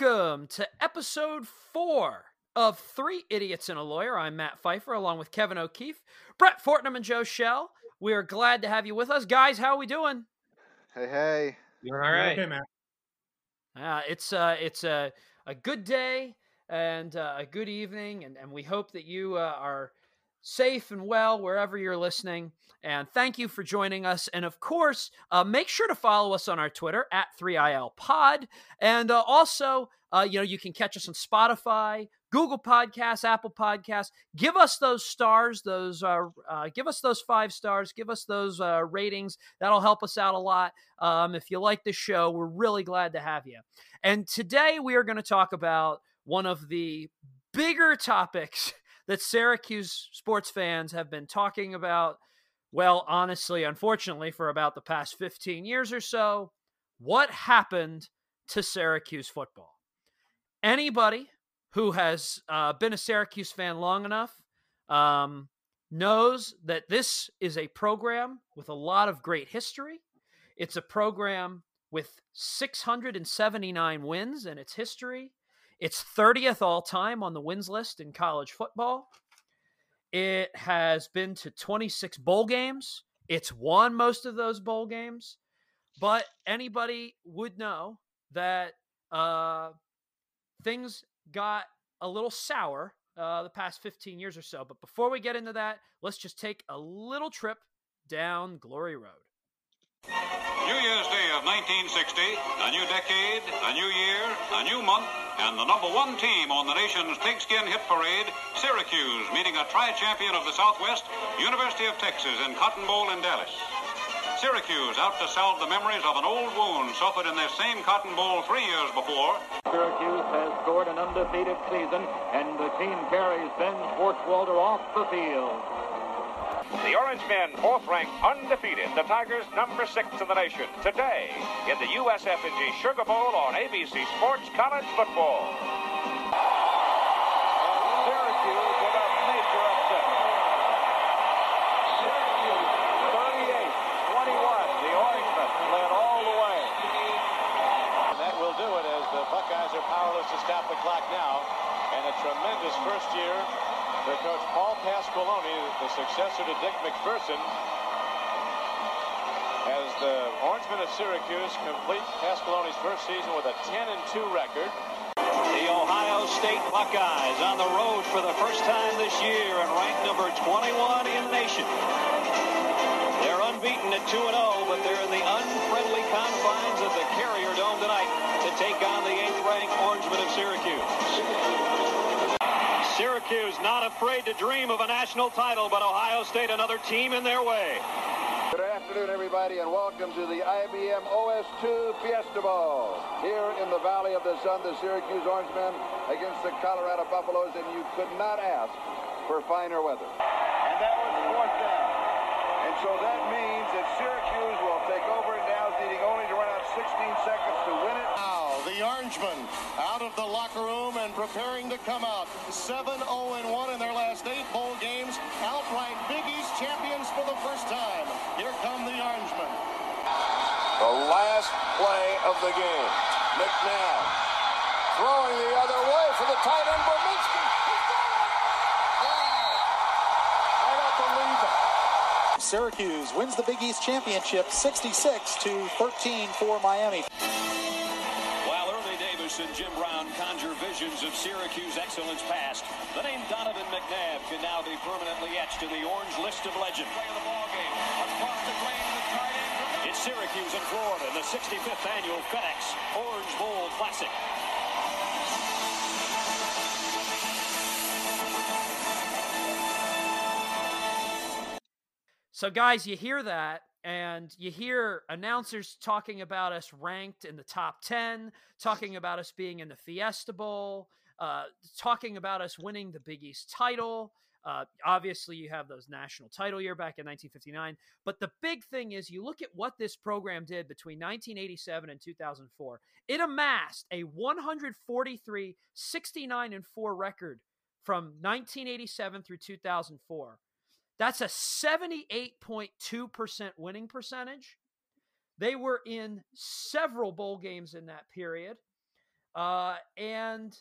Welcome to episode four of Three Idiots and a Lawyer. I'm Matt Pfeiffer along with Kevin O'Keefe, Brett Fortnum, and Joe Shell. We are glad to have you with us. Guys, how are we doing? Hey, hey. You're all right. Okay, Matt. Uh, it's uh, it's a, a good day and uh, a good evening, and, and we hope that you uh, are safe and well wherever you're listening. And thank you for joining us. And of course, uh, make sure to follow us on our Twitter at 3IL Pod. And uh, also, uh, you know, you can catch us on Spotify, Google Podcasts, Apple Podcasts. Give us those stars, those uh, uh, give us those five stars, give us those uh, ratings. That'll help us out a lot. Um, if you like the show, we're really glad to have you. And today we are going to talk about one of the bigger topics that Syracuse sports fans have been talking about. Well, honestly, unfortunately, for about the past 15 years or so, what happened to Syracuse football? Anybody who has uh, been a Syracuse fan long enough um, knows that this is a program with a lot of great history. It's a program with 679 wins in its history. It's 30th all time on the wins list in college football. It has been to 26 bowl games. It's won most of those bowl games. But anybody would know that uh, things got a little sour uh, the past 15 years or so. But before we get into that, let's just take a little trip down Glory Road. New Year's Day of 1960, a new decade, a new year, a new month, and the number one team on the nation's pigskin hit parade, Syracuse, meeting a tri-champion of the Southwest, University of Texas in Cotton Bowl in Dallas. Syracuse out to salve the memories of an old wound suffered in their same Cotton Bowl three years before. Syracuse has scored an undefeated season, and the team carries Ben Schwartzwalder off the field. The Orange Men, fourth ranked, undefeated. The Tigers, number six in the nation. Today, in the USF&G Sugar Bowl on ABC Sports College Football. Syracuse with a major upset. Syracuse, 38-21. The Orange Men led all the way. And that will do it as the Buckeyes are powerless to stop the clock now. And a tremendous first year for Coach Pasqualoni, the successor to Dick MacPherson. As the Orangemen of Syracuse complete Pasqualoni's first season with a 10-2 record. The Ohio State Buckeyes on the road for the first time this year and ranked number 21 in the nation. They're unbeaten at 2-0, but they're in the unfriendly confines of the Carrier Dome tonight to take on the 8th-ranked Orangemen of Syracuse. Syracuse not afraid to dream of a national title, but Ohio State another team in their way. Good afternoon, everybody, and welcome to the IBM OS2 Fiesta Bowl. Here in the Valley of the Sun, the Syracuse Orange Men against the Colorado Buffaloes, and you could not ask for finer weather. And that was fourth down. And so that means that Syracuse will take over and now needing only to run out 16 seconds to win it. Now, the Orangemen out of the locker room and preparing to come out. 7-0-1 in their last eight bowl games. Outright Big East champions for the first time. Here come the Orangemen. The last play of the game. McNabb throwing the other way for the tight end, Brominski. He's got it! Wow! I don't believe it. Syracuse wins the Big East Championship 66 to 13 for Miami. While and Jim Brown conjure visions of Syracuse excellence past, the name Donovan McNabb can now be permanently etched in the orange list of legend. It's Syracuse in Florida, in the 65th annual FedEx Orange Bowl Classic. So, guys, you hear that, and you hear announcers talking about us ranked in the top 10, talking about us being in the Fiesta Bowl, uh, talking about us winning the Big East title. Uh, obviously, you have those national title year back in 1959. But the big thing is, you look at what this program did between 1987 and 2004. It amassed a 143, 69, and 4 record from 1987 through 2004. That's a 78.2% winning percentage. They were in several bowl games in that period. Uh, and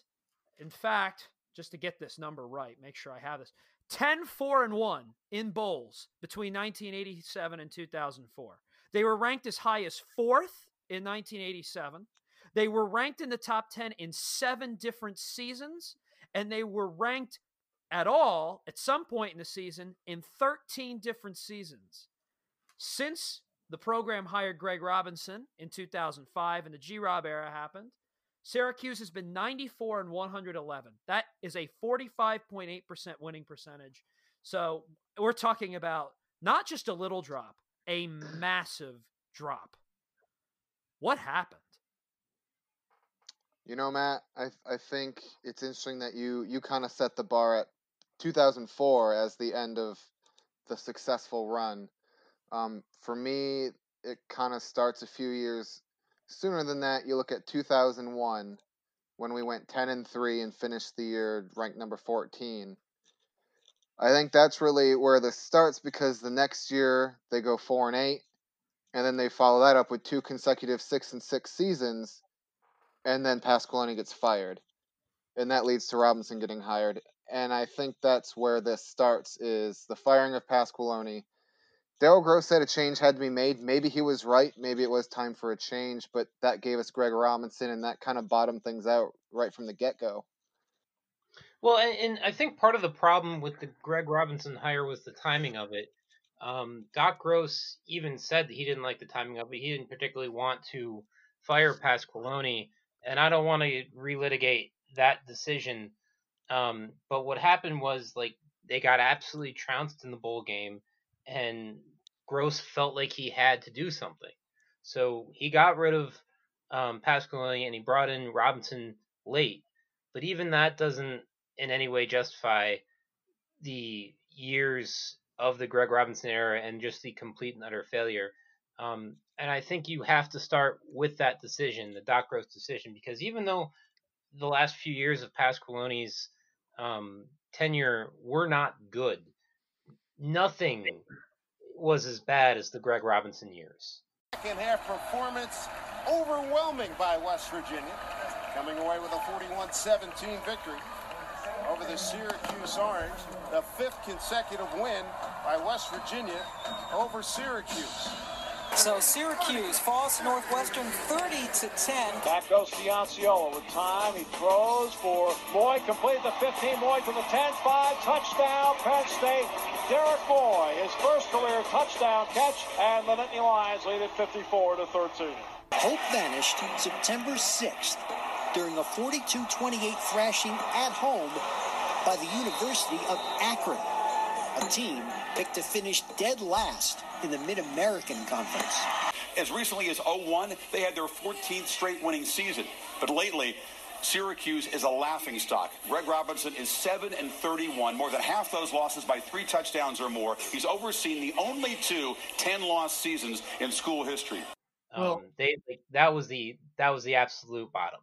in fact, just to get this number right, make sure I have this 10 4 and 1 in bowls between 1987 and 2004. They were ranked as high as fourth in 1987. They were ranked in the top 10 in seven different seasons, and they were ranked at all at some point in the season in 13 different seasons. Since the program hired Greg Robinson in 2005 and the G Rob era happened, Syracuse has been 94 and 111. That is a 45.8% winning percentage. So we're talking about not just a little drop, a massive drop. What happened? You know, Matt, I I think it's interesting that you you kind of set the bar at 2004 as the end of the successful run. Um, for me, it kind of starts a few years sooner than that. You look at 2001 when we went 10 and 3 and finished the year ranked number 14. I think that's really where this starts because the next year they go 4 and 8 and then they follow that up with two consecutive 6 and 6 seasons and then Pasqualoni gets fired. And that leads to Robinson getting hired. And I think that's where this starts is the firing of Pasqualoni. Daryl Gross said a change had to be made. Maybe he was right. Maybe it was time for a change, but that gave us Greg Robinson, and that kind of bottomed things out right from the get go. Well, and, and, I think part of the problem with the Greg Robinson hire was the timing of it. Um, Doc Gross even said that he didn't like the timing of it. He didn't particularly want to fire Pasqualoni, and I don't want to relitigate that decision. Um, but what happened was like they got absolutely trounced in the bowl game, and Gross felt like he had to do something. So he got rid of um, and he brought in Robinson late. But even that doesn't in any way justify the years of the Greg Robinson era and just the complete and utter failure. Um, and I think you have to start with that decision, the Doc Gross decision, because even though the last few years of Pasqualoni's um, tenure were not good, nothing was as bad as the Greg Robinson years. Second half performance overwhelming by West Virginia, coming away with a 41-17 victory over the Syracuse Orange, the fifth consecutive win by West Virginia over Syracuse. So Syracuse falls to Northwestern 30 to 10. Back goes Cianciolo with time. He throws for Moye. Completed the 15. Moye to the 10. 5. Touchdown, Penn State. Derek Moye, his first career touchdown catch, and the Nittany Lions lead at 54 to 13. Hope vanished September 6th during a 42-28 thrashing at home by the University of Akron, a team picked to finish dead last in the Mid-American Conference. As recently as 01, they had their 14th straight winning season. But lately, Syracuse is a laughing stock. Greg Robinson is 7 and 31, more than half those losses by three touchdowns or more. He's overseen the only two 10-loss seasons in school history. Well, um, they like, that was the that was the absolute bottom.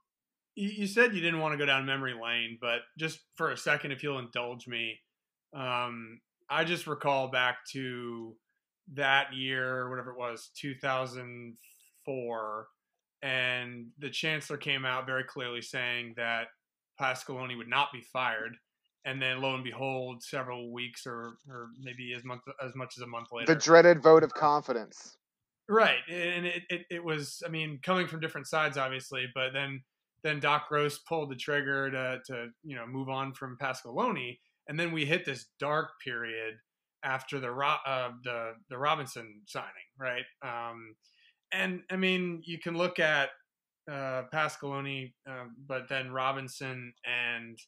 You said you didn't want to go down memory lane, but just for a second, if you'll indulge me, um, I just recall back to that year, whatever it was, 2004, and the chancellor came out very clearly saying that Pasqualoni would not be fired. And then, lo and behold, several weeks or, or maybe as month as much as a month later, the dreaded vote of confidence. Right, and it, it, it was, I mean, coming from different sides, obviously, but then then Doc Gross pulled the trigger to to you know move on from Pasqualoni, and then we hit this dark period after the uh, the the Robinson signing, right? Um, and I mean, you can look at uh, uh, but then Robinson and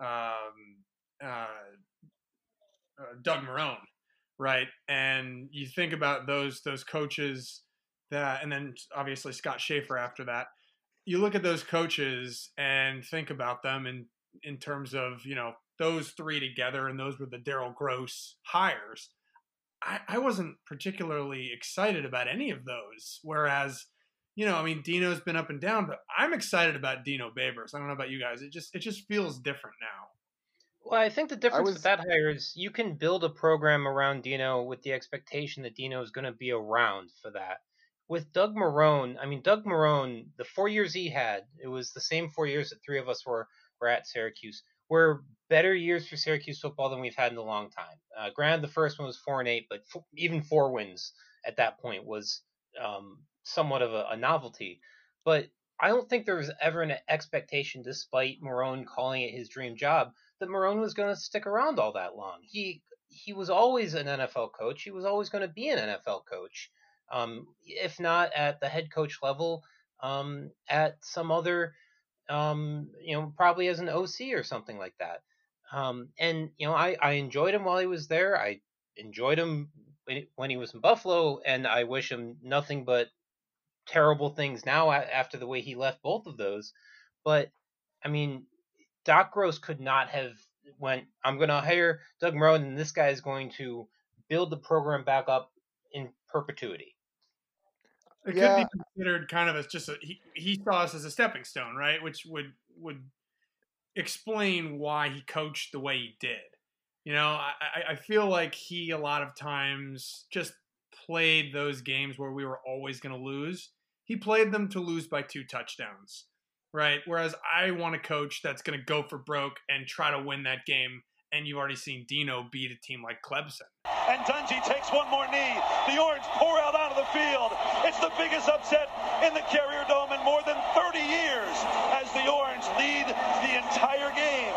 um, uh, uh, Doug Marrone, right? And you think about those those coaches that, and then obviously Scott Shafer after that. You look at those coaches and think about them in in terms of you know those three together, and those were the Daryl Gross hires. I, I wasn't particularly excited about any of those. Whereas, you know, I mean, Dino's been up and down, but I'm excited about Dino Babers. I don't know about you guys. It just it just feels different now. Well, I think the difference was... with that hire is you can build a program around Dino with the expectation that Dino is going to be around for that. with Doug Marrone, I mean Doug Marrone, the four years he had, it was the same four years that three of us were were at Syracuse. Were better years for Syracuse football than we've had in a long time. Uh, granted, the first one was four and eight, but f- even four wins at that point was um, somewhat of a, a novelty. But I don't think there was ever an expectation, despite Marrone calling it his dream job, that Marrone was going to stick around all that long. He he was always an NFL coach. He was always going to be an NFL coach, um, if not at the head coach level, um, at some other, um, you know, probably as an OC or something like that. Um, and you know, I, I enjoyed him while he was there. I enjoyed him when he was in Buffalo, and I wish him nothing but terrible things now after the way he left both of those. But I mean, Doc Gross could not have went. I'm going to hire Doug Marrone, and this guy is going to build the program back up in perpetuity. It yeah. could be considered kind of as just a he, he saw us as a stepping stone, right? Which would would explain why he coached the way he did. You know, I, I feel like he a lot of times just played those games where we were always going to lose. He played them to lose by two touchdowns, right? Whereas I want a coach that's going to go for broke and try to win that game. And you've already seen Dino beat a team like Clemson. And Dungey takes one more knee. The Orange pour out onto the field. It's the biggest upset in the Carrier Dome in more than 30 years as the Orange lead the entire game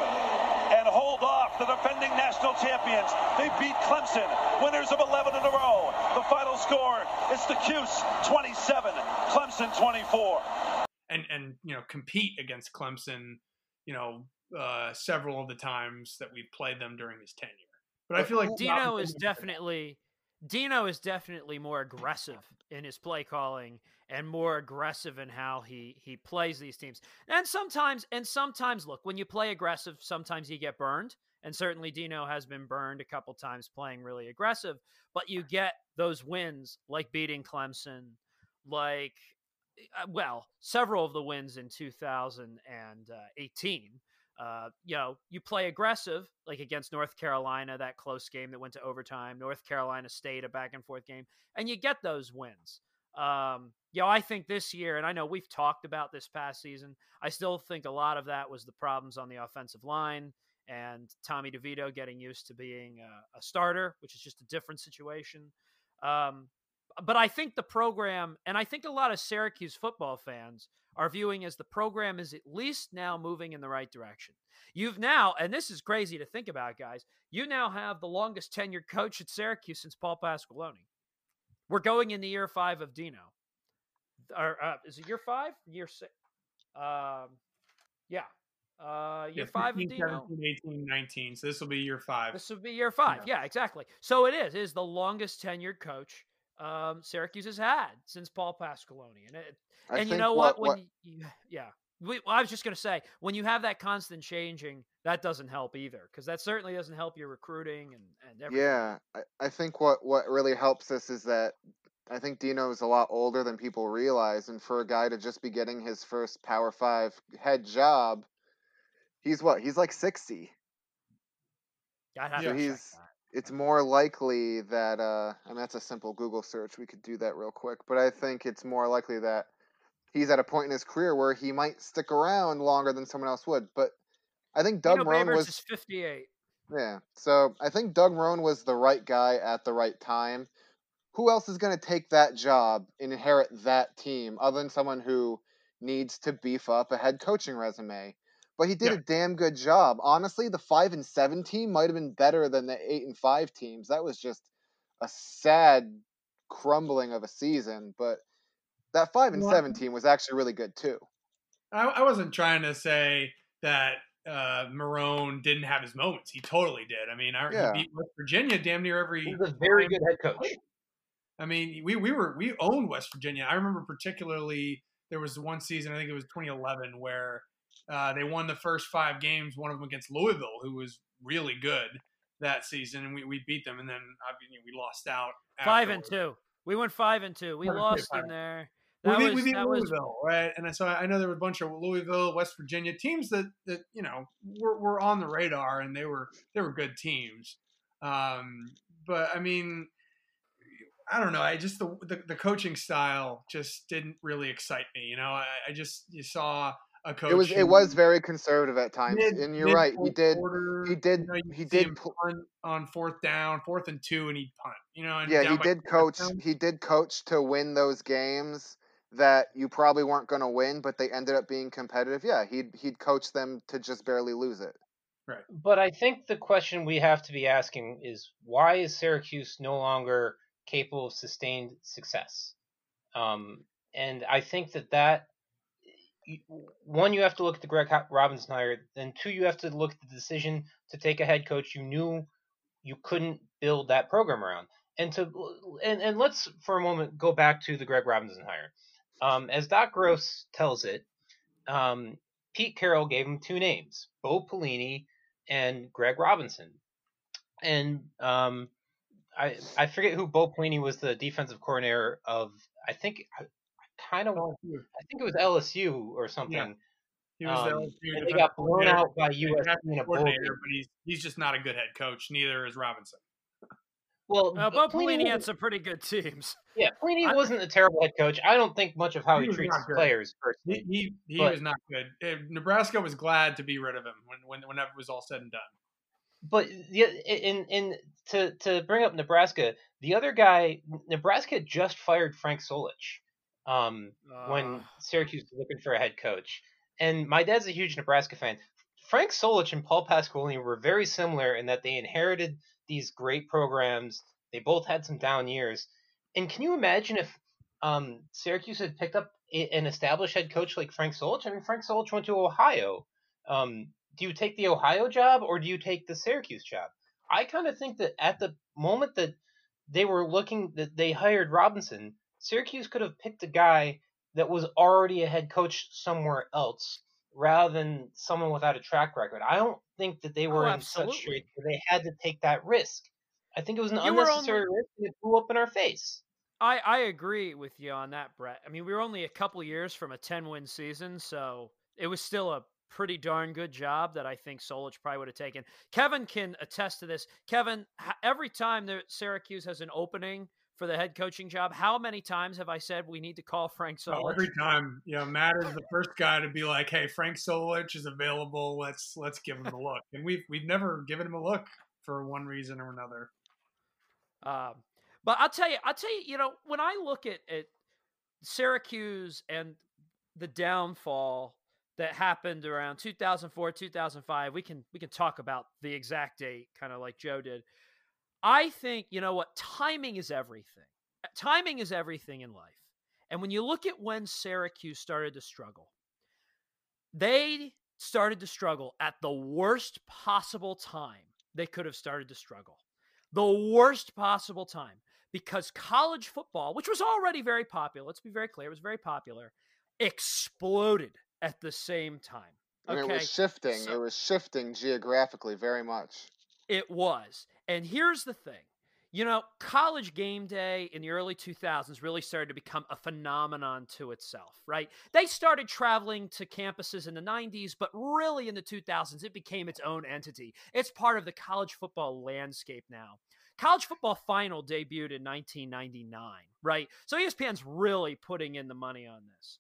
and hold off the defending national champions. They beat Clemson, winners of 11 in a row. The final score is the Cuse 27, Clemson 24. And and you know compete against Clemson, you know, uh, several of the times that we've played them during his tenure. But I feel like Dino is definitely Dino is definitely more aggressive in his play calling and more aggressive in how he he plays these teams. And sometimes and sometimes look, when you play aggressive, sometimes you get burned. And certainly Dino has been burned a couple times playing really aggressive, but you get those wins like beating Clemson, like uh, well, several of the wins in 2018 uh, you know, you play aggressive, like against North Carolina, that close game that went to overtime, North Carolina State, a back and forth game, and you get those wins. Um, you know, I think this year, and I know we've talked about this past season, I still think a lot of that was the problems on the offensive line and Tommy DeVito getting used to being a, a starter, which is just a different situation. Um, but I think the program, and I think a lot of Syracuse football fans are viewing as the program is at least now moving in the right direction. You've now, and this is crazy to think about, guys, you now have the longest tenured coach at Syracuse since Paul Pasqualoni. We're going into year five of Dino. Or uh, is it year five? Year six? Um, yeah. Uh, year yeah, 15, five of Dino. 17, 18, 19. So this will be year five. This will be year five. Yeah, yeah exactly. So it is. It is the longest tenured coach um, Syracuse has had since Paul Pasqualoni. And it, and you know what? what when what, you, yeah, we, well, I was just going to say when you have that constant changing, that doesn't help either because that certainly doesn't help your recruiting and and everything. Yeah, I, I think what what really helps us is that I think Dino is a lot older than people realize, and for a guy to just be getting his first Power Five head job, he's what? He's like sixty. so he's it's more likely that uh, I mean that's a simple Google search. We could do that real quick, but I think it's more likely that he's at a point in his career where he might stick around longer than someone else would. But I think Doug Marrone was fifty-eight. Yeah, so I think Doug Marrone was the right guy at the right time. Who else is going to take that job, inherit that team, other than someone who needs to beef up a head coaching resume? But he did yeah. a damn good job. Honestly, the five and seven team might have been better than the eight and five teams. That was just a sad crumbling of a season, but that five and well, seven team was actually really good too. I, I wasn't trying to say that uh, Marrone didn't have his moments. He totally did. I mean, I, yeah. he beat West Virginia damn near every. He's a very good head coach. I mean, we we were we owned West Virginia. I remember particularly there was one season, I think it was 2011, where uh, they won the first five games, one of them against Louisville, who was really good that season, and we, we beat them, and then obviously we lost out. Five and two. We went five and two. We lost in there. That we beat, was, we beat Louisville, was... right? And I so I know there were a bunch of Louisville, West Virginia teams that, that you know were, were on the radar, and they were they were good teams. Um, but I mean, I don't know. I just the, the, the coaching style just didn't really excite me. You know, I, I just you saw a coach. It was it was very conservative at times, mid, and you're right. He did quarter, he did you know, he did pl- punt on fourth down, fourth and two, and he'd punt. You know, and yeah he did coach touchdowns. he did coach to win those games that you probably weren't going to win, but they ended up being competitive. Yeah, he'd he'd coach them to just barely lose it. Right. But I think the question we have to be asking is why is Syracuse no longer capable of sustained success? Um, and I think that that one you have to look at the Greg Robinson hire, then two you have to look at the decision to take a head coach you knew you couldn't build that program around. And to and, and let's for a moment go back to the Greg Robinson hire. Um, as Doc Gross tells it, um, Pete Carroll gave him two names, Bo Pelini and Greg Robinson. And um, I I forget who Bo Pelini was the defensive coordinator of. I think kind of want. I think it was LSU or something. He was the Um, LSU and they got blown out by and USC in a bowl game. but he's he's just not a good head coach. Neither is Robinson. Well, Uh, Bo Pelini Pelini had some pretty good teams. Yeah, Pelini I- wasn't a terrible head coach. I don't think much of how He he, treats his players He personally. he, he But- was not good. Uh, Nebraska was glad to be rid of him when, when whenever it was all said and done. But the in in to to bring up Nebraska, the other guy, Nebraska just fired Frank Solich um, when Uh. Syracuse was looking for a head coach. And my dad's a huge Nebraska fan. Frank Solich and Paul Pasqualoni were very similar in that they inherited these great programs. They both had some down years. And can you imagine if um, Syracuse had picked up an established head coach like Frank Solich? I mean, Frank Solich went to Ohio. Um, do you take the Ohio job or do you take the Syracuse job? I kind of think that at the moment that they were looking, that they hired Robinson, Syracuse could have picked a guy that was already a head coach somewhere else rather than someone without a track record. I don't think that they were Oh, in such shape where they had to take that risk. I think it was an You unnecessary risk and it blew up in our face. I, I agree with you on that, Brett. I mean, we were only a couple years from a 10 win season, so it was still a pretty darn good job that I think Solich probably would have taken. Kevin can attest to this. Kevin, every time that Syracuse has an opening for the head coaching job, how many times have I said we need to call Frank So Solich? every time, you know, Matt is the first guy to be like, "Hey, Frank Solich is available. Let's let's give him a look." And we've we've never given him a look for one reason or another. Um, but I'll tell you, I'll tell you, you know, when I look at, at Syracuse and the downfall that happened around 2004, 2005, we can we can talk about the exact date, kind of like Joe did. I think you know what timing is everything. Uh, timing is everything in life. And when you look at when Syracuse started to struggle, they started to struggle at the worst possible time they could have started to struggle. The worst possible time because college football, which was already very popular, let's be very clear, it was very popular, exploded at the same time. And Okay. it was shifting. so- it was shifting geographically very much. It was. And here's the thing. You know, college game day in the early 2000s really started to become a phenomenon to itself, right? They started traveling to campuses in the 90s, but really in the 2000s, it became its own entity. It's part of the college football landscape now. College football final debuted in 1999, right? So ESPN's really putting in the money on this.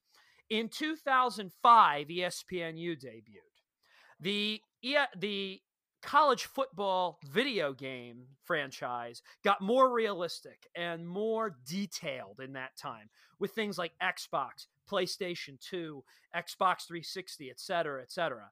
In 2005, ESPNU debuted. The the college football video game franchise got more realistic and more detailed in that time with things like Xbox, PlayStation 2, Xbox 360, et cetera, et cetera.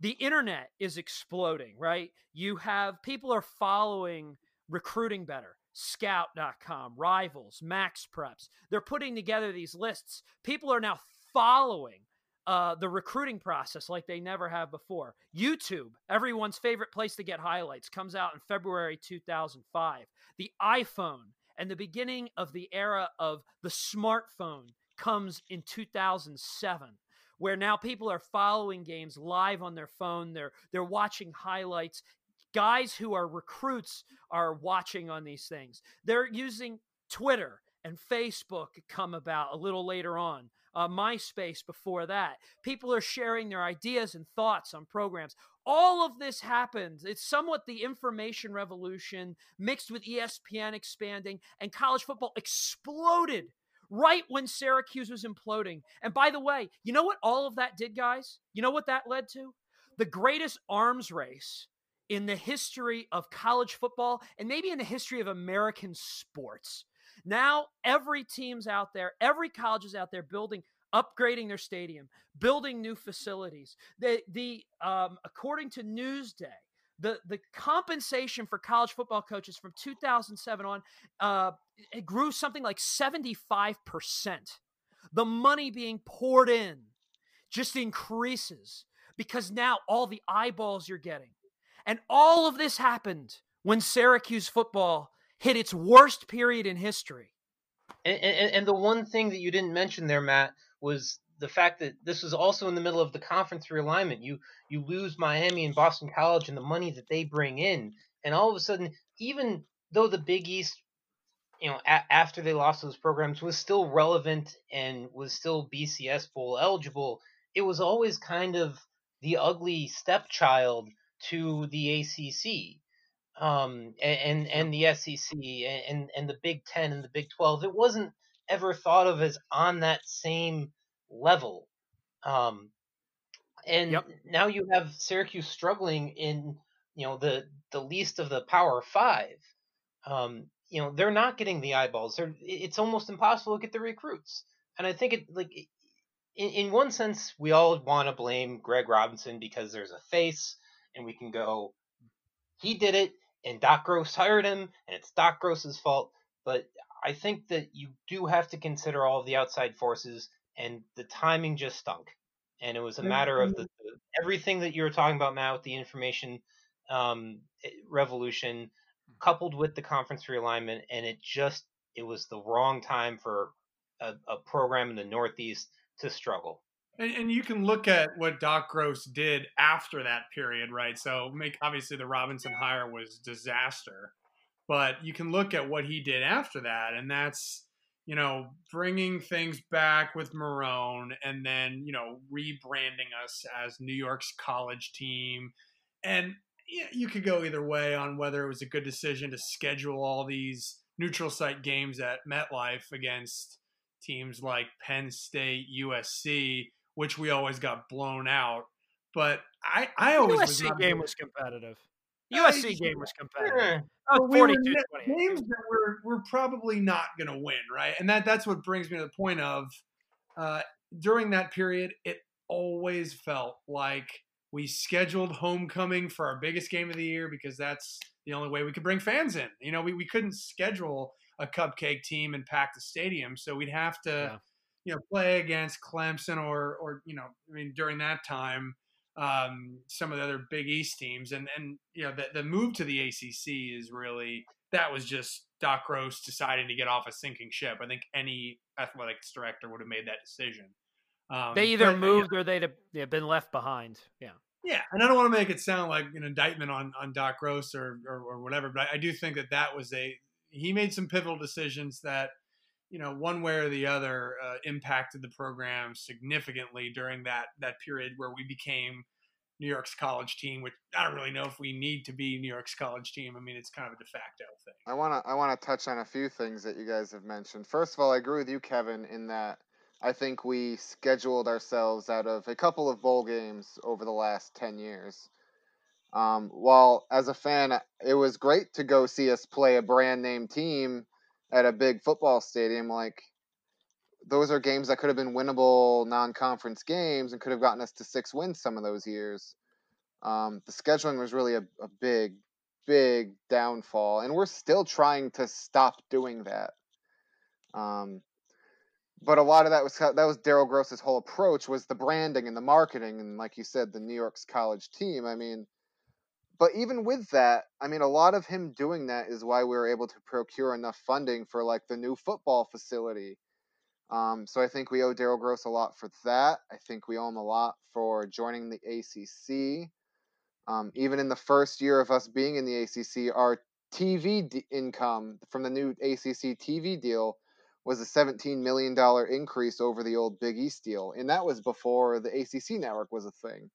The internet is exploding, right? You have people are following recruiting better. Scout.com, Rivals, Max Preps. They're putting together these lists. People are now following uh, the recruiting process like they never have before. YouTube, everyone's favorite place to get highlights, comes out in February 2005. The iPhone and the beginning of the era of the smartphone comes in 2007 where now people are following games live on their phone they're they're watching highlights guys who are recruits are watching on these things they're using twitter and facebook come about a little later on uh, myspace before that people are sharing their ideas and thoughts on programs all of this happened. It's somewhat the information revolution mixed with ESPN expanding, and college football exploded right when Syracuse was imploding. And by the way, you know what all of that did, guys? You know what that led to? The greatest arms race in the history of college football and maybe in the history of American sports. Now, every team's out there, every college is out there building upgrading their stadium, building new facilities. The the um, according to Newsday, the the compensation for college football coaches from 2007 on uh, it grew something like 75 percent. The money being poured in just increases because now all the eyeballs you're getting, and all of this happened when Syracuse football hit its worst period in history. And, and, and the one thing that you didn't mention there, Matt, was the fact that this was also in the middle of the conference realignment. You you lose Miami and Boston College and the money that they bring in, and all of a sudden, even though the Big East, you know, a- after they lost those programs, was still relevant and was still BCS bowl eligible, it was always kind of the ugly stepchild to the ACC um, and and the SEC and and the Big Ten and the Big Twelve. It wasn't ever thought of as on that same level. Um, and now you have Syracuse struggling in you know the the least of the Power Five. Um, you know they're not getting the eyeballs. They're, it's almost impossible to get the recruits. And I think it like in, in one sense we all want to blame Greg Robinson because there's a face, and we can go, he did it, and Doc Gross hired him, and it's Doc Gross's fault. But I think that you do have to consider all of the outside forces, and the timing just stunk. And it was a matter of the, mm-hmm. the everything that you were talking about, Matt, with the information um, eh, revolution, mm-hmm. coupled with the conference realignment, and it just it was the wrong time for a, a program in the Northeast to struggle. And, and you can look at what Doc Gross did after that period, right? So, make obviously the Robinson hire was disaster, but you can look at what he did after that, and that's you know bringing things back with Marrone, and then you know rebranding us as New York's college team, and you could go either way on whether it was a good decision to schedule all these neutral site games at MetLife against teams like Penn State, USC, which we always got blown out. But I, I always USC not game was competitive. USC game was competitive. Yeah. But we were 42 games that we're, we're probably not going to win, right? And that that's what brings me to the point of uh, during that period, it always felt like we scheduled homecoming for our biggest game of the year because that's the only way we could bring fans in. You know, we, we couldn't schedule a cupcake team and pack the stadium, so we'd have to, you know, play against Clemson or or you know, I mean, during that time, um, some of the other Big East teams, and and you know, the the move to the ACC is really that was just Doc Gross deciding to get off a sinking ship. I think any athletics director would have made that decision. Um, They either but, uh, moved or they'd have, they'd have been left behind. Yeah. yeah, and I don't want to make it sound like an indictment on on Doc Gross or or, or whatever, but I, I do think that that was a he made some pivotal decisions that you know one way or the other uh, impacted the program significantly during that that period where we became New York's college team. Which I don't really know if we need to be New York's college team. I mean, it's kind of a de facto thing. I want to I want to touch on a few things that you guys have mentioned. First of all, I agree with you, Kevin, in that I think we scheduled ourselves out of a couple of bowl games over the last ten years. Um, while as a fan, it was great to go see us play a brand name team at a big football stadium. Like those are games that could have been winnable non-conference games and could have gotten us to six wins some of those years. Um, the scheduling was really a, a big, big downfall, and we're still trying to stop doing that. Um, but a lot of that was that was Daryl Gross's whole approach was the branding and the marketing, and like you said, the New York's college team. I mean, but even with that, I mean, a lot of him doing that is why we were able to procure enough funding for like the new football facility. Um, so I think we owe Daryl Gross a lot for that. I think we owe him a lot for joining the ACC. Um, even in the first year of us being in the ACC, our TV d- income from the new ACC TV deal was a $17 million increase over the old Big East deal. And that was before the ACC network was a thing.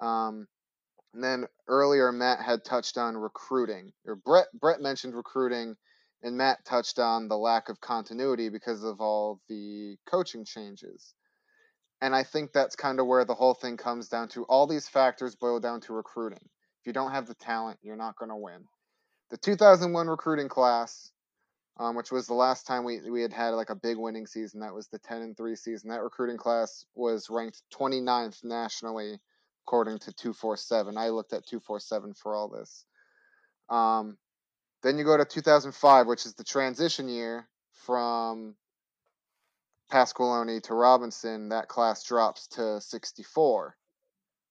Um, And then earlier, Matt had touched on recruiting. Or Brett Brett mentioned recruiting, and Matt touched on the lack of continuity because of all the coaching changes. And I think that's kind of where the whole thing comes down to. All these factors boil down to recruiting. If you don't have the talent, you're not going to win. The 2001 recruiting class, um, which was the last time we, we had had like a big winning season, that was the 10 and 3 season. That recruiting class was ranked 29th nationally, according to 247. I looked at 247 for all this. Um, then you go to 2005, which is the transition year from Pasqualoni to Robinson, that class drops to 64.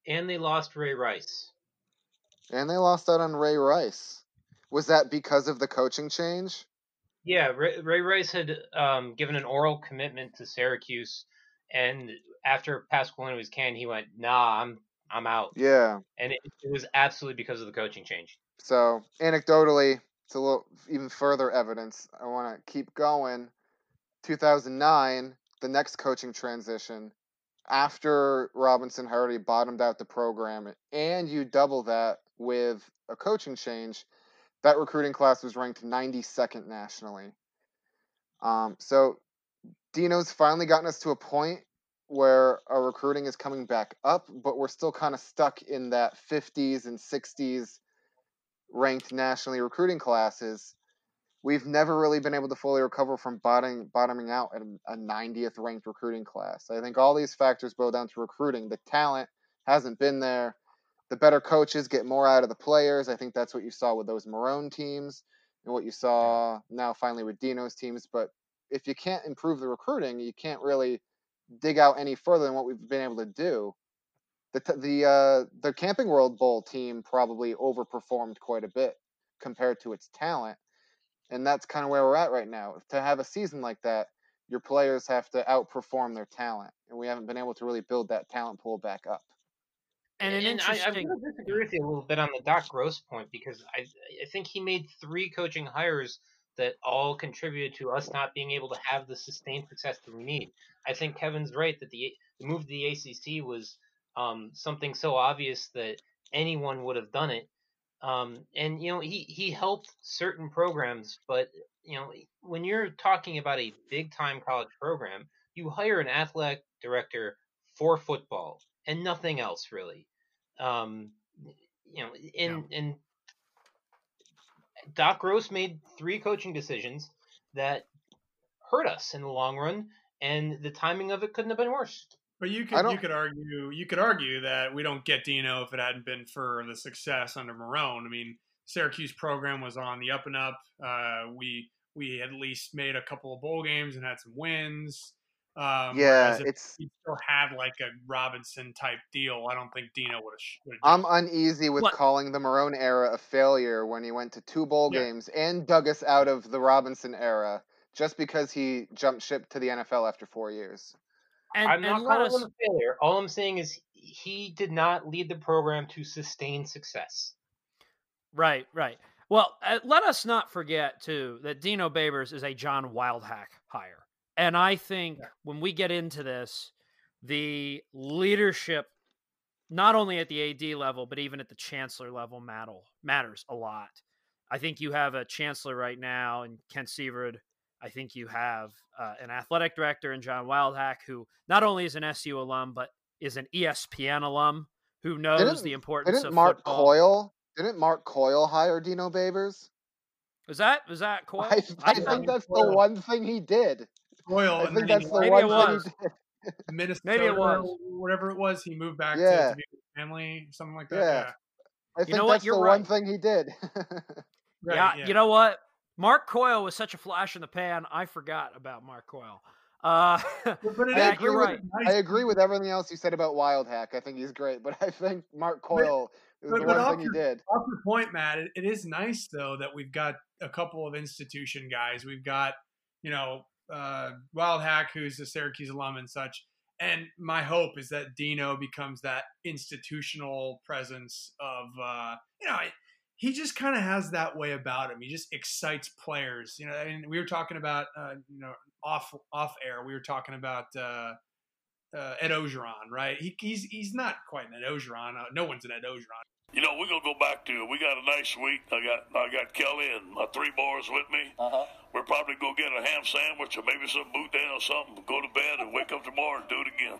And they lost Ray Rice. And they lost out on Ray Rice. Was that because of the coaching change? Yeah, Ray, Ray Rice had um, given an oral commitment to Syracuse, and after Pasqualoni was canned, he went, "Nah, I'm I'm out." Yeah, and it, it was absolutely because of the coaching change. So anecdotally, it's a little even further evidence. I want to keep going. 2009, the next coaching transition, after Robinson had already bottomed out the program, and you double that with a coaching change, that recruiting class was ranked 92nd nationally. Um, so Dino's finally gotten us to a point where our recruiting is coming back up, but we're still kind of stuck in that 50s and 60s ranked nationally recruiting classes we've never really been able to fully recover from bottoming bottoming out at a 90th ranked recruiting class. I think all these factors boil down to recruiting. The talent hasn't been there. The better coaches get more out of the players. I think that's what you saw with those Marrone teams and what you saw now finally with Dino's teams. But if you can't improve the recruiting, you can't really dig out any further than what we've been able to do. The the uh, the Camping World Bowl team probably overperformed quite a bit compared to its talent and that's kind of where we're at right now. To have a season like that, your players have to outperform their talent, and we haven't been able to really build that talent pool back up. And, and interesting... I, am going to disagree with you a little bit on the Doc Gross point because I I think he made three coaching hires that all contributed to us not being able to have the sustained success that we need. I think Kevin's right that the the move to the ACC was um, something so obvious that anyone would have done it. Um, and you know he he helped certain programs, but you know when you're talking about a big time college program, you hire an athletic director for football and nothing else really. Um, you know, in yeah. in Doc Gross made three coaching decisions that hurt us in the long run, and the timing of it couldn't have been worse. But you could you could argue you could argue that we don't get Dino if it hadn't been for the success under Marrone. I mean, Syracuse program was on the up and up. Uh, we we at least made a couple of bowl games and had some wins. Um, yeah, it's he still had like a Robinson type deal. I don't think Dino would have. I'm uneasy with what? calling the Marrone era a failure when he went to two bowl yeah. games and dug us out of the Robinson era just because he jumped ship to the NFL after four years. And, I'm not calling us... him a failure. All I'm saying is he did not lead the program to sustain success. Right, right. Well, uh, let us not forget too that Dino Babers is a John Wildhack hire, and I think yeah. when we get into this, the leadership, not only at the AD level but even at the chancellor level, matter, matters a lot. I think you have a chancellor right now, and Kent Syverud I think you have uh, an athletic director in John Wildhack, who not only is an SU alum but is an ESPN alum who knows didn't, the importance didn't of Mark football. Coyle. Didn't Mark Coyle hire Dino Babers? Was that was that Coyle? I, I, I think that's Coyle. the one thing he did. Coyle. I think that's the maybe one it was. thing he did. Minnesota, maybe it was whatever it was. He moved back yeah. to, to be with family, something like that. Yeah, yeah. I think you know that's the right. one thing he did. right, yeah, yeah, you know what? Mark Coyle was such a flash in the pan. I forgot about Mark Coyle. Uh, but I agree you're right. Nice. I agree with everything else you said about Wildhack. I think he's great, but I think Mark Coyle is the one thing your, he did. Off your point, Matt, it, it is nice though that we've got a couple of institution guys. We've got, you know, uh, Wildhack, who's a Syracuse alum and such. And my hope is that Dino becomes that institutional presence of, uh, you know, he just kind of has that way about him. He just excites players. You know, and we were talking about, uh, you know, off off air. We were talking about uh, uh, Ed Orgeron, right? He, he's he's not quite an Ed Orgeron. Uh, no one's an Ed Orgeron. You know, we're gonna go back to. We got a nice week. I got I got Kelly and my three boys with me. Uh-huh. We're probably gonna get a ham sandwich or maybe some boudin or something. Go to bed and wake up tomorrow and do it again.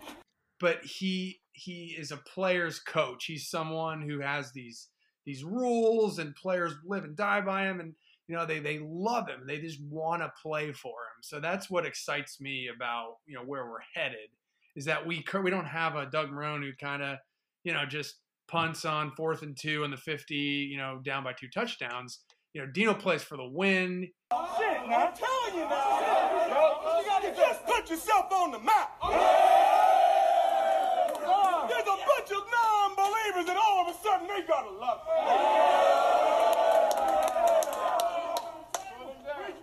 But he he is a player's coach. He's someone who has these these rules and players live and die by him and you know they they love him. They just want to play for him. So that's what excites me about, you know, where we're headed is that we we don't have a Doug Marrone who kind of, you know, just punts on fourth and two in the 50, you know, down by two touchdowns. You know, Dino plays for the win. Shit, man. I'm telling you now. You gotta just put yourself on the map. There's a bunch of non-believers, and all of a sudden they gotta love it.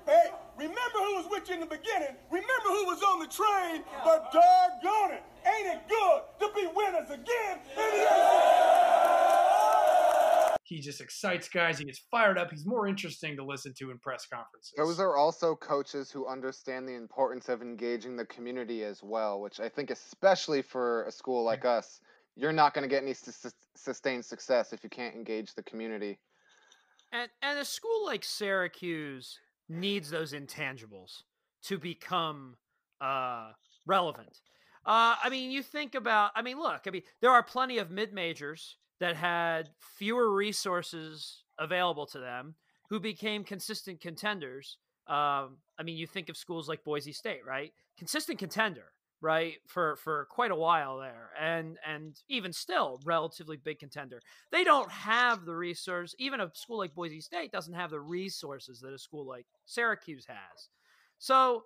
Hey, remember who was with you in the beginning. Remember who was on the train. But doggone it, ain't it good to be winners again He just excites guys. He gets fired up. He's more interesting to listen to in press conferences. Those are also coaches who understand the importance of engaging the community as well, which I think, especially for a school like us, you're not going to get any sus- sustained success if you can't engage the community. And and a school like Syracuse needs those intangibles to become uh, relevant. Uh, I mean, you think about. I mean, look. I mean, there are plenty of mid majors that had fewer resources available to them who became consistent contenders. Um, I mean, you think of schools like Boise State, right? Consistent contender, right? For for quite a while there, and and even still, relatively big contender. They don't have the resource. Even a school like Boise State doesn't have the resources that a school like Syracuse has. So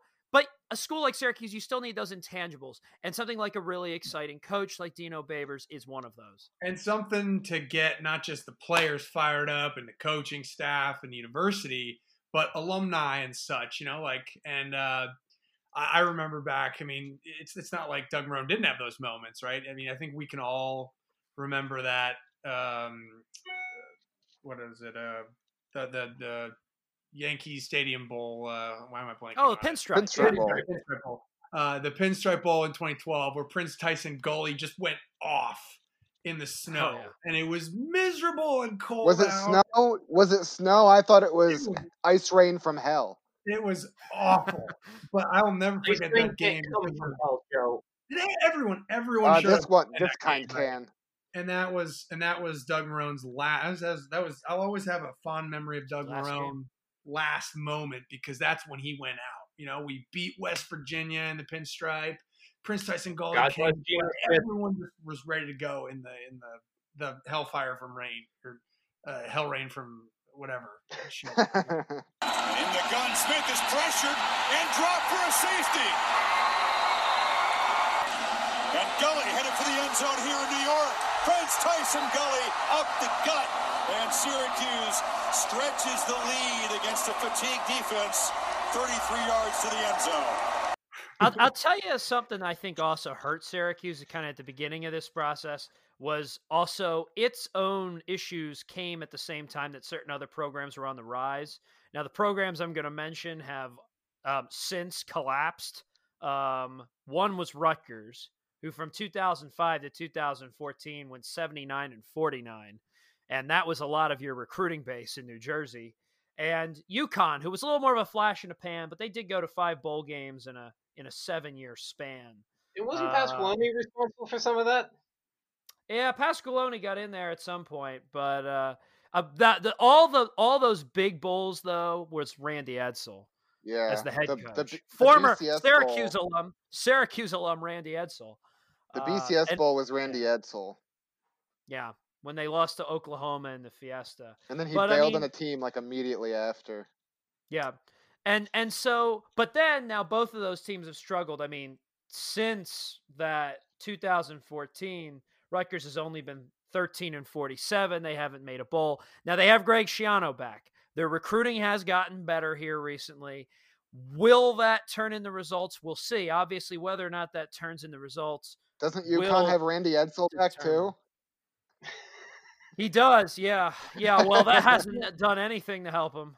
a school like Syracuse, you still need those intangibles. And something like a really exciting coach like Dino Babers is one of those. and something to get not just the players fired up and the coaching staff and the university, but alumni and such. You know, like and uh, I, I remember back. I mean, it's it's not like Doug Marrone didn't have those moments, right? I mean, I think we can all remember that. Um, what is it? Uh, the the the Yankees Stadium Bowl. Uh, why am I blanking? Oh, on it? Pinstripe. Pinstripe Bowl. Pinstripe Bowl. Uh, the Pinstripe Bowl in 2012, where Prince Tyson Gulley just went off in the snow, yeah. and it was miserable and cold. Was it out. snow? Was it snow? I thought it was ice rain from hell. It was awful, but I will never forget cream that game. can't from hell, Joe. They- Everyone, everyone. Uh, showed this one, this kind game, right? can. and that was and that was Doug Marrone's last. That was, that was I'll always have a fond memory of Doug Last game. Marrone last moment because that's when he went out. You know, we beat West Virginia in the pinstripe. Prince Tyson goal God came. bless Geno Smith. Everyone was- was ready to go in the in the the hellfire from rain or uh, hell rain from whatever. Shit. In the gun, Smith is pressured and dropped for a safety. And Gulley headed for the end zone here in New York. Prince Tyson Gulley up the gut. And Syracuse stretches the lead against a fatigued defense 33 yards to the end zone. I'll, I'll tell you something I think also hurt Syracuse kind of at the beginning of this process was also its own issues came at the same time that certain other programs were on the rise. Now, the programs I'm going to mention have um, since collapsed. Um, one was Rutgers, who from 2005 to 2014 went 79 and 49. And that was a lot of your recruiting base in New Jersey. And UConn, who was a little more of a flash in the pan, but they did go to five bowl games in a in a seven year span. It wasn't Uh, Pasqualoni responsible for some of that. Yeah, Pasqualoni got in there at some point, but uh, uh that the all the all those big bowls though was Randy Edsall Yeah. as the head the, coach, the the former BCS Syracuse Bowl, alum, Syracuse alum Randy Edsall. the Uh, BCS and- Bowl was Randy Edsall. Yeah, when they lost to Oklahoma in the Fiesta. And then he But, I bailed on mean- a team like immediately after. Yeah. And and so but then now both of those teams have struggled. I mean, since that 2014, Rutgers has only been 13 and 47. They haven't made a bowl. Now they have Greg Schiano back. Their recruiting has gotten better here recently. Will that turn into results? We'll see. Obviously, whether or not that turns into results. Doesn't UConn have Randy Edsall back determine. too? He does, yeah. Yeah, well, that hasn't done anything to help him.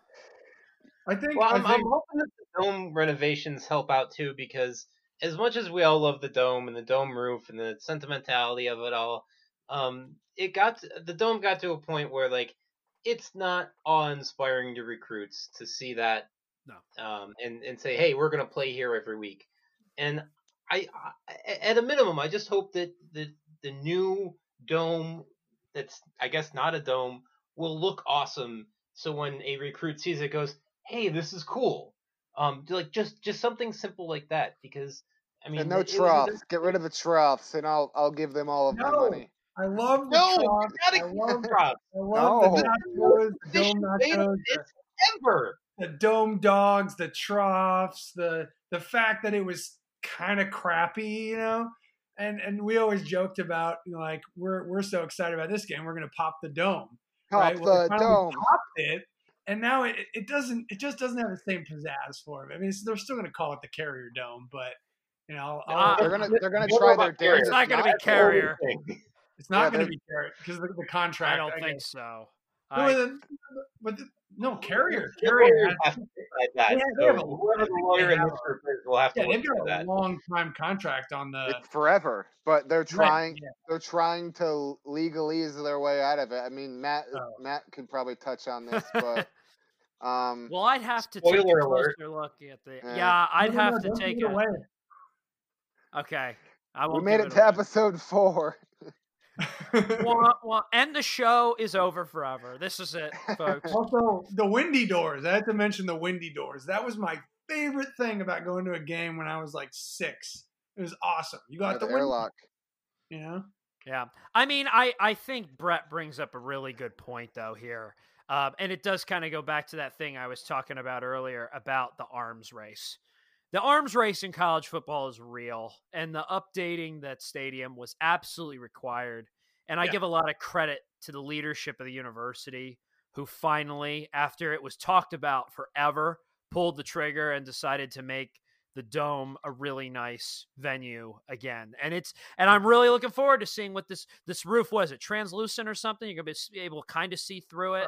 I think. Well, I I'm, I'm hoping that the dome renovations help out too, because as much as we all love the dome and the dome roof and the sentimentality of it all, um, it got to, the dome got to a point where like it's not awe-inspiring to recruits to see that no. um, and and say, hey, we're gonna play here every week. And I, I at a minimum, I just hope that the the new dome that's I guess not a dome will look awesome. So when a recruit sees it, goes, hey, this is cool. Um, like just just something simple like that because I mean, and no it- it troughs. Get rid of the troughs, and I'll I'll give them all of my money. I love the No, trough. gotta I love, the props. I love the No. the They dome nachos, ever. the dome dogs, the troughs, the the fact that it was kind of crappy, you know. And and we always joked about you know, like we're we're so excited about this game, we're gonna pop the dome. Pop right? Well, they the finally dome. Popped it, and now it, it doesn't it just doesn't have the same pizzazz for it. I mean, they're still gonna call it the Carrier Dome, but you know, Uh, They're gonna they're gonna try their Carrier? It's not going to be carrier. it's not Yeah, gonna be Carrier because the, the contract. I don't think so. No, I- the- but the, no Carrier. Carrier. has- to decide that. Yeah, they have So whoever the lawyer in this group is will have to Yeah, look they've got a that. long time contract on the. It's forever, but they're trying. yeah. They're trying to legalize their way out of it. I mean, Matt Oh. Matt could probably touch on this, but um, well, I'd have to take a Spoiler alert. closer look at the. Yeah. Yeah, I'd No, no, have no, to take it away. Okay, I we won't. made it it to away. episode four. Wah, wah. and the show is over forever. This is it, folks. Also, the windy doors. I had to mention the windy doors. That was my favorite thing about going to a game when I was like six. It was awesome. You Yeah, got the the, windy, airlock. you know. Yeah, I mean, I I think Brett brings up a really good point though here, um, and it does kind of go back to that thing I was talking about earlier about the arms race. The arms race in college football is real, and the updating that stadium was absolutely required. And I Yeah. give a lot of credit to the leadership of the university, who finally, after it was talked about forever, pulled the trigger and decided to make the dome a really nice venue again and it's and i'm really looking forward to seeing what this this roof was it translucent or something you're gonna be able to kind of see through it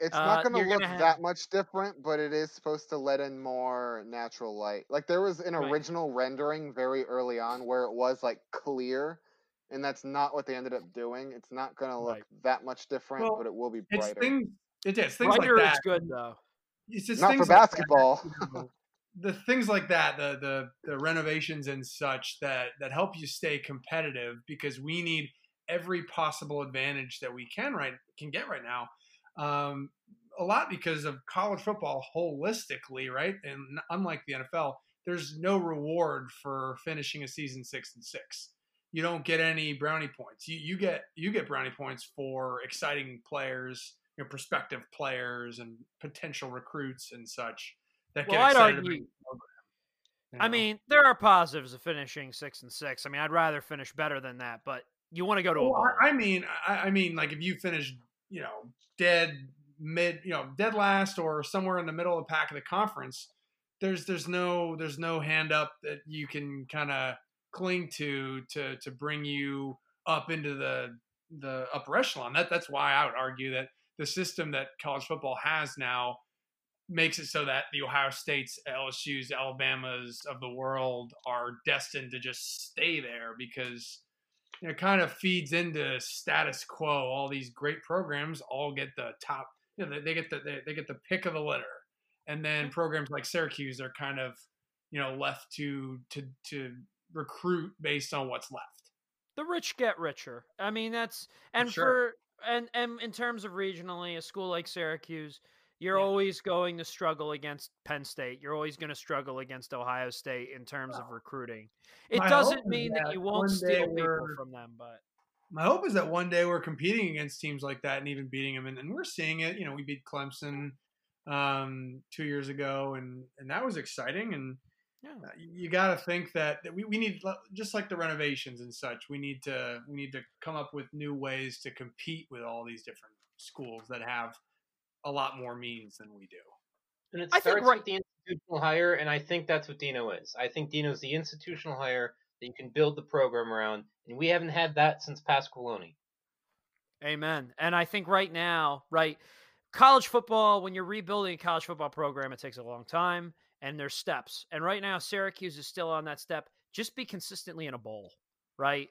It's Uh, not going to look gonna have- that much different, but it is supposed to let in more natural light. Like there was an Right. original rendering very early on where it was like clear, and that's not what they ended up doing. It's not going to look Right. that much different, Well, but it will be It's brighter. things. It is things Brighter like is that. good though It's just Not for things like that, basketball. you know, the things like that, the the the renovations and such that that help you stay competitive because we need every possible advantage that we can right can get right now. Um, a lot because of college football holistically, right? And unlike the NFL, there's no reward for finishing a season six and six. You don't get any brownie points. You you get you get brownie points for exciting players, you know, prospective players, and potential recruits and such that well get excited argue about the program, you i mean there are positives of finishing six and six i mean i'd rather finish better than that but you want to go to a Well, bowl. I, I mean, I, I mean, like if you finish, you know, dead mid, you know, dead last or somewhere in the middle of the pack of the conference, there's there's no there's no hand up that you can kind of cling to to to bring you up into the the upper echelon. That that's why I would argue that the system that college football has now makes it so that the Ohio States, LSU's, Alabamas of the world are destined to just stay there because you know, it kind of feeds into status quo. All these great programs all get the top. You know, they, they get the they, they get the pick of the litter, and then programs like Syracuse are kind of you know left to to to recruit based on what's left. the rich get richer. I mean, that's and Sure. for and and in terms of regionally, a school like Syracuse, you're always going to struggle against Penn State. You're always going to struggle against Ohio State in terms of recruiting. It my doesn't mean that that you won't steal people from them, but My hope is that one day we're competing against teams like that and even beating them, and, and we're seeing it. You know, we beat Clemson um, two years ago, and and that was exciting. And Yeah. uh, you got to think that, that we, we need just like the renovations and such. We need to we need to come up with new ways to compete with all these different schools that have a lot more means than we do. And it I think starts right- with the institutional hire, and I think that's what Dino is. I think Dino's the institutional hire that you can build the program around, and we haven't had that since Pasqualoni. Amen. And I think right now, right, college football, when you're rebuilding a college football program, it takes a long time and there's steps. And right now, Syracuse is still on that step. Just be consistently in a bowl, right?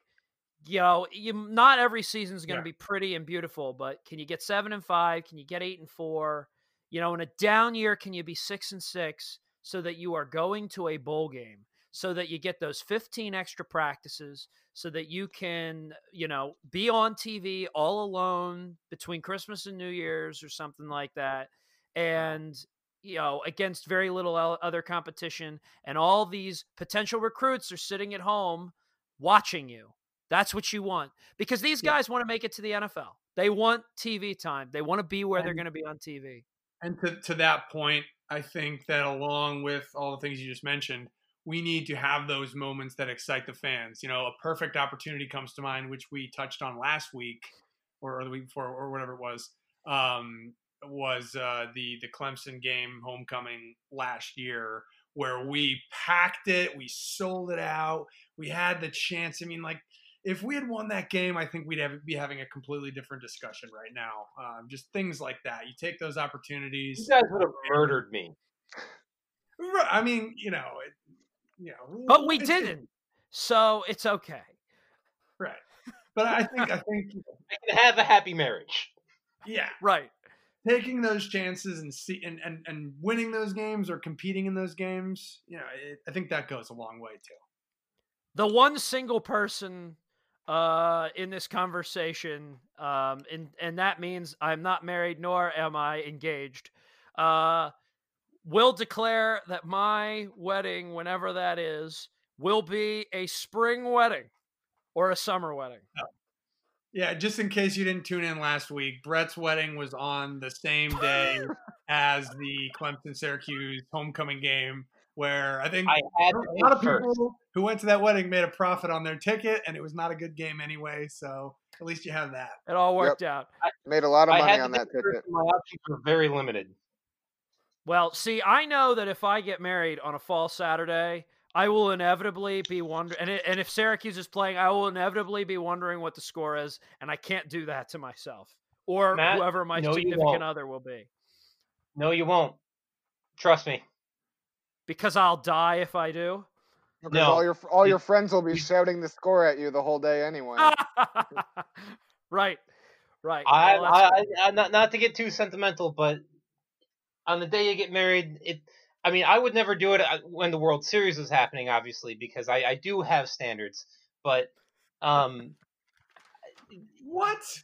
you know, you not every season is going to Yeah. be pretty and beautiful, but can you get seven and five? Can you get eight and four? You know, in a down year, can you be six and six so that you are going to a bowl game, so that you get those 15 extra practices, so that you can, you know, be on TV all alone between Christmas and New Year's or something like that. And you know, against very little other competition, and all these potential recruits are sitting at home watching you. That's what you want because these Yeah. guys want to make it to the NFL. They want TV time. They want to be where they're going to be on TV. And to, to that point, I think that along with all the things you just mentioned, we need to have those moments that excite the fans. You know, a perfect opportunity comes to mind, which we touched on last week or, or the week before or whatever it was. Um, was uh, the the Clemson game homecoming last year, where we packed it, we sold it out, we had the chance. I mean, like if we had won that game, I think we'd have, be having a completely different discussion right now. Um, just things like that. You take those opportunities. You guys would have murdered me. I mean, you know, it, you know, But we didn't. So it's okay. Right. But I think I think I can have a happy marriage. yeah, Right. Taking those chances and see and, and, and winning those games or competing in those games, you know, it, I think that goes a long way too. The one single person uh, in this conversation, um, and and that means I'm not married nor am I engaged. Uh, will declare that my wedding, whenever that is, will be a spring wedding or a summer wedding. Yeah, just in case you didn't tune in last week, Brett's wedding was on the same day as the Clemson Syracuse homecoming game, where I think I had a lot of think first. people who went to that wedding made a profit on their ticket, and it was not a good game anyway. So at least you have that. It all worked out. Made a lot of I money had on that ticket. My options were very limited. Well, see, I know that if I get married on a fall Saturday, I will inevitably be wondering, and, it- and if Syracuse is playing, I will inevitably be wondering what the score is, and I can't do that to myself or Matt, whoever my no, significant other will be, No, you won't. Trust me. because I'll die if I do. Because No. all your all your friends will be shouting the score at you the whole day anyway. right, right. I, Well, that's I. I, not not to get too sentimental, but on the day you get married, it. I mean, I would never do it uh, when the World Series was happening, obviously, because I, I do have standards. But um, What?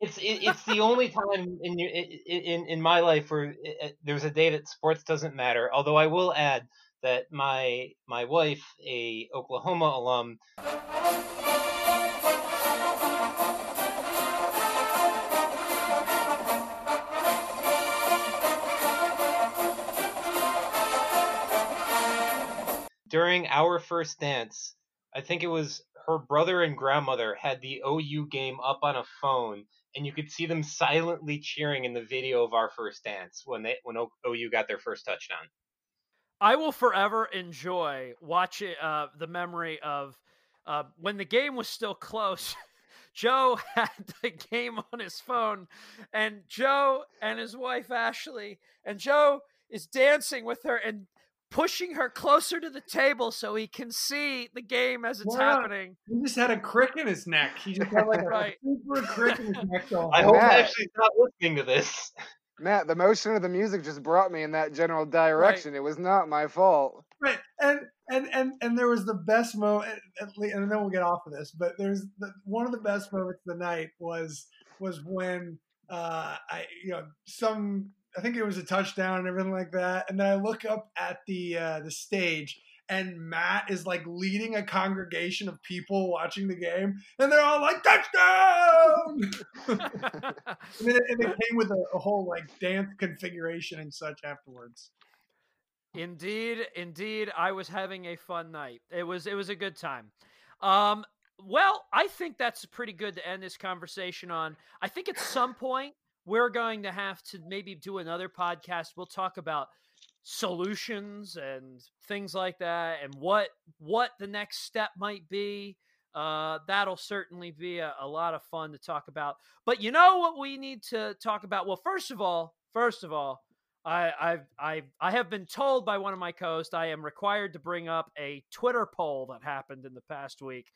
it's it, it's the only time in your in in, in my life where it- there's a day that sports doesn't matter. Although I will add that my my wife, a Oklahoma alum, during our first dance, I think it was her brother and grandmother had the OU game up on a phone, and you could see them silently cheering in the video of our first dance when they when OU got their first touchdown. I will forever enjoy watching uh, the memory of uh, when the game was still close. Joe had the game on his phone, and Joe and his wife Ashley, and Joe is dancing with her and pushing her closer to the table so he can see the game as it's Why not? happening. He just had a crick in his neck. He just had like a Right. super crick in his neck. the I whole hope Matt. Ashley's not listening to this. Matt, the motion of the music just brought me in that general direction. It was not my fault. Right, and and and and there was the best moment, least, and then we'll get off of this. But there's the, one of the best moments of the night was was when uh, I you know some I think it was a touchdown and everything like that, and then I look up at the uh, the stage. And Matt is like leading a congregation of people watching the game, and they're all like touchdown. and, then it, and it came with a, a whole like dance configuration and such afterwards. Indeed, indeed, I was having a fun night. It was it was a good time. Um, well, I think that's pretty good to end this conversation on. I think at some point we're going to have to maybe do another podcast. We'll talk about solutions and things like that, and what what the next step might be. Uh, that'll certainly be a, a lot of fun to talk about. But you know what we need to talk about? Well, first of all, first of all, I, I've, I've, I have been told by one of my co-hosts I am required to bring up a Twitter poll that happened in the past week.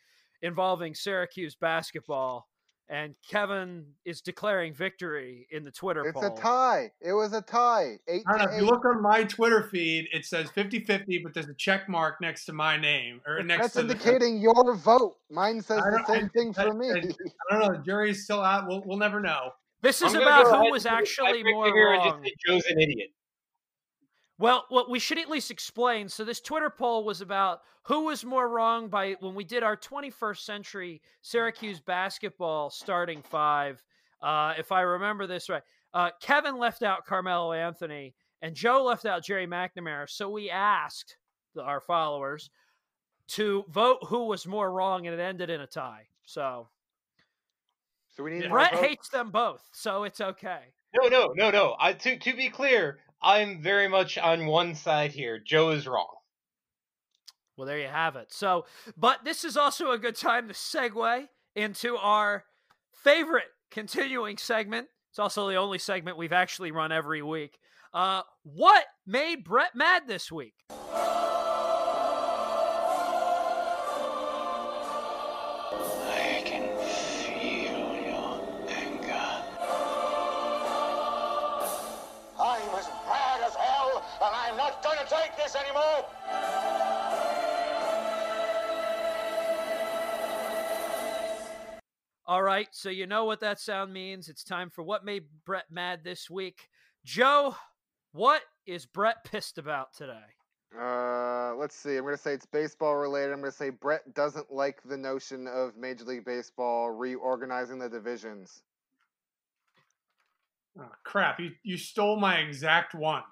involving Syracuse basketball, and Kevin is declaring victory in the Twitter It's poll. a tie. It was a tie. Eight I don't know. to If you look on my Twitter feed, it says 50-50, but there's a check mark next to my name or next That's to the. Uh, indicating your vote. Mine says the same I- thing I- for me. I, I don't know. The jury's still out. We'll, we'll never know. This is I'm about go who was and do the actually more here and just wrong. say Joe's an idiot. Well, what we should at least explain. So this Twitter poll was about who was more wrong by when we did our 21st century Syracuse basketball starting five. Uh, if I remember this right, uh, Kevin left out Carmelo Anthony and Joe left out Gerry McNamara. So we asked the- our followers to vote who was more wrong, and it ended in a tie. So So we need Brett hates them both, so it's okay. No, no, no, no. I, to to be clear, I'm very much on one side here. Joe is wrong. Well, there you have it. So, but this is also a good time to segue into our favorite continuing segment. It's also the only segment we've actually run every week. Uh, what made Brett mad this week? Anymore. All right, so you know what that sound means. It's time for what made Brett mad this week. Joe, what is Brett pissed about today? Uh, let's see. I'm going to say it's baseball related. I'm going to say Brett doesn't like the notion of Major League Baseball reorganizing the divisions. Oh, crap! You you stole my exact one.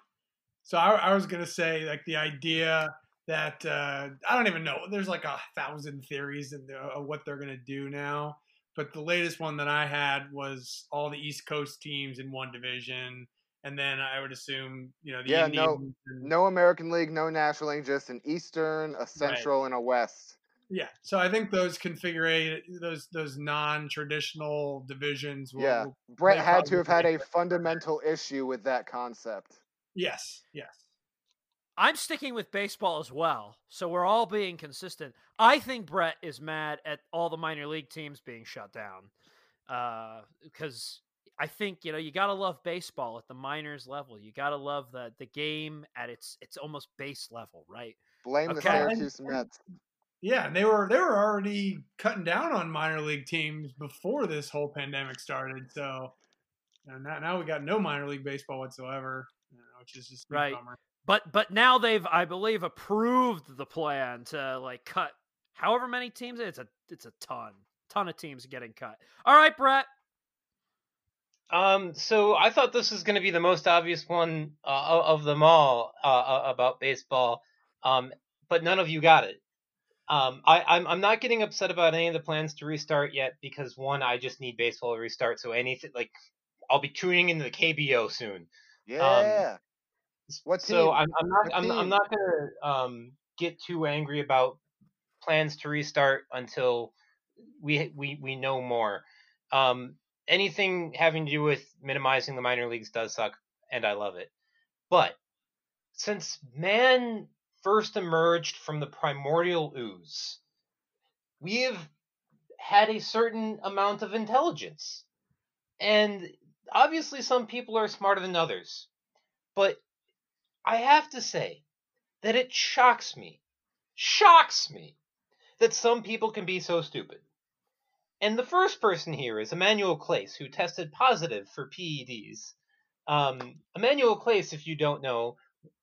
So I, I was gonna say like the idea that uh, I don't even know. There's like a thousand theories in the, of what they're gonna do now. But the latest one that I had was all the East Coast teams in one division, and then I would assume you know the Yeah, Indians. no, and- no American League, no National League, just an Eastern, a Central, and a West. Yeah, so I think those configure those those non-traditional divisions. Will, Yeah, will Brett had to have had a fundamental issue with that concept. Yes, yes. I'm sticking with baseball as well, so we're all being consistent. I think Brett is mad at all the minor league teams being shut down uh, because I think you know you gotta love baseball at the minors level. You gotta love the the game at its its almost base level, right? Blame the Syracuse Mets. Yeah, and they were they were already cutting down on minor league teams before this whole pandemic started. So you now now we got no minor league baseball whatsoever, you know, which is just Right. bummer. But but now they've I believe approved the plan to like cut however many teams. It's a it's a ton ton of teams getting cut. All right, Brett. Um, so I thought this was going to be the most obvious one uh, of them all uh, uh, about baseball, um, but none of you got it. Um, I, I'm I'm not getting upset about any of the plans to restart yet because one, I just need baseball to restart. So anything like I'll be tuning into the KBO soon. Yeah. what team? So I'm, I'm not What I'm, I'm not gonna um, get too angry about plans to restart until we we we know more. Um, anything having to do with minimizing the minor leagues does suck, and I love it. But since man first emerged from the primordial ooze, we have had a certain amount of intelligence. And obviously, some people are smarter than others. But I have to say that it shocks me, shocks me, that some people can be so stupid. And the first person here is Emmanuel Clase, who tested positive for PEDs. Um, Emmanuel Clase, if you don't know,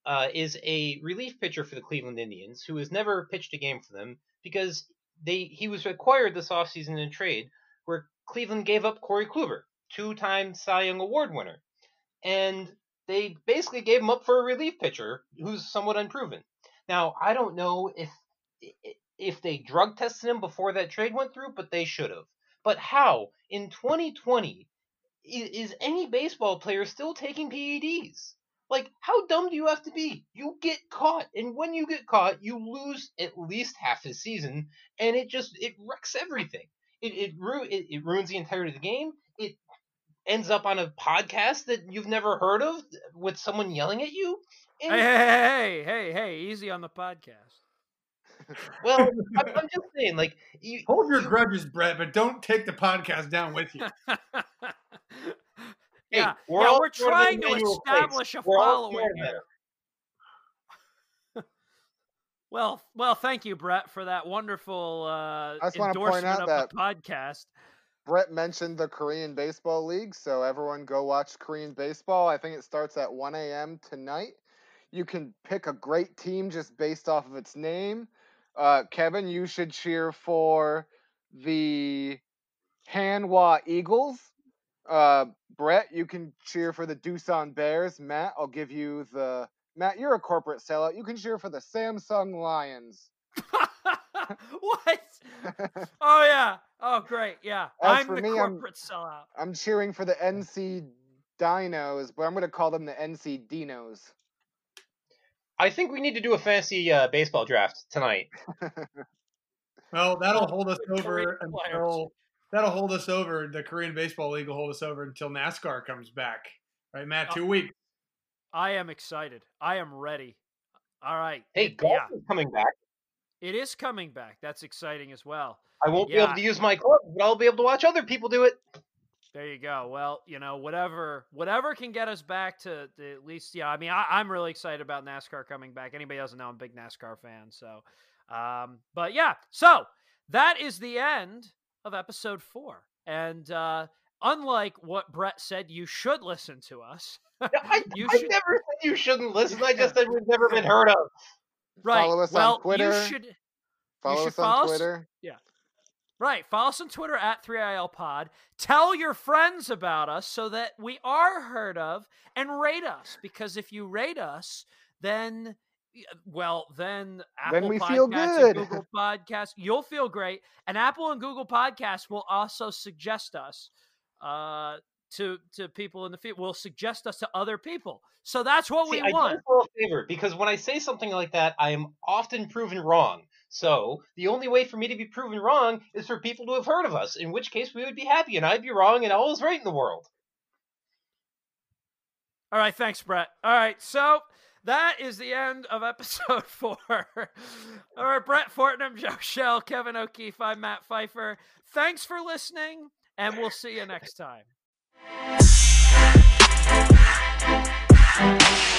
uh, is a relief pitcher for the Cleveland Indians who has never pitched a game for them because they he was acquired this offseason in a trade where Cleveland gave up Corey Kluber, two-time Cy Young Award winner, and they basically gave him up for a relief pitcher who's somewhat unproven. Now I don't know if if they drug tested him before that trade went through, but they should have. But how in 2020 is any baseball player still taking PEDs? Like, how dumb do you have to be? You get caught, and when you get caught, you lose at least half his season, and it just it wrecks everything. It it, ru- it it ruins the entirety of the game. It ends up on a podcast that you've never heard of with someone yelling at you. And Hey, hey, hey, hey, hey, easy on the podcast. Well, I'm, I'm just saying, like, you, Hold your grudges, Brett, but don't take the podcast down with you. Hey, yeah, we're yeah, we're trying to Emmanuel Clase. establish a We're all following Florida. here. Well, well, thank you, Brett, for that wonderful uh, I just wanna point endorsement of that- the podcast. Brett mentioned the Korean Baseball League, so everyone go watch Korean baseball. I think it starts at 1 a.m. tonight. You can pick a great team just based off of its name. Uh, Kevin, you should cheer for the Hanwha Eagles. Uh, Brett, you can cheer for the Doosan Bears. Matt, I'll give you the. Matt, you're a corporate sellout. You can cheer for the Samsung Lions. what? oh yeah. Oh great. Yeah. As I'm for the me, I'm- corporate sellout. I'm cheering for the NC Dinos, but I'm going to call them the NC Dinos. I think we need to do a fancy uh, baseball draft tonight. Well, that'll hold us over until that'll hold us over. The Korean Baseball League will hold us over until NASCAR comes back. Right, Matt? Two weeks. I am excited. I am ready. All right. Hey, golf yeah, is coming back. It is coming back. That's exciting as well. I won't be able to use my club, but I'll be able to watch other people do it. There you go. Well, you know, whatever, whatever can get us back to, at least, yeah. I mean, I, I'm really excited about NASCAR coming back. Anybody doesn't know, I'm a big NASCAR fan. So, um, but yeah. So that is the end of episode four. And uh, unlike what Brett said, you should listen to us. I, You I should- never said you shouldn't listen. I just said we've never been heard of. Right. Follow us on well, Twitter. You should. Follow should us on follow us- Twitter. Yeah. Right. Follow us on Twitter at 3IL Pod. Tell your friends about us so that we are heard of and rate us. Because if you rate us, then, well, then Apple we Podcasts feel and. Google Podcasts, you'll feel great. And Apple and Google Podcasts will also suggest us uh, to to people in the field. Will suggest us to other people. So that's what See, we I want. do a favor because when I say something like that, I am often proven wrong. So the only way for me to be proven wrong is for people to have heard of us. In which case, we would be happy, and I'd be wrong, and all is right in the world. All right, thanks, Brett. All right, so that is the end of episode four. All right, Brett Fortnam, Joe Shell, Kevin O'Keefe, I'm Matt Pfeiffer. Thanks for listening, and we'll see you next time. Thank you.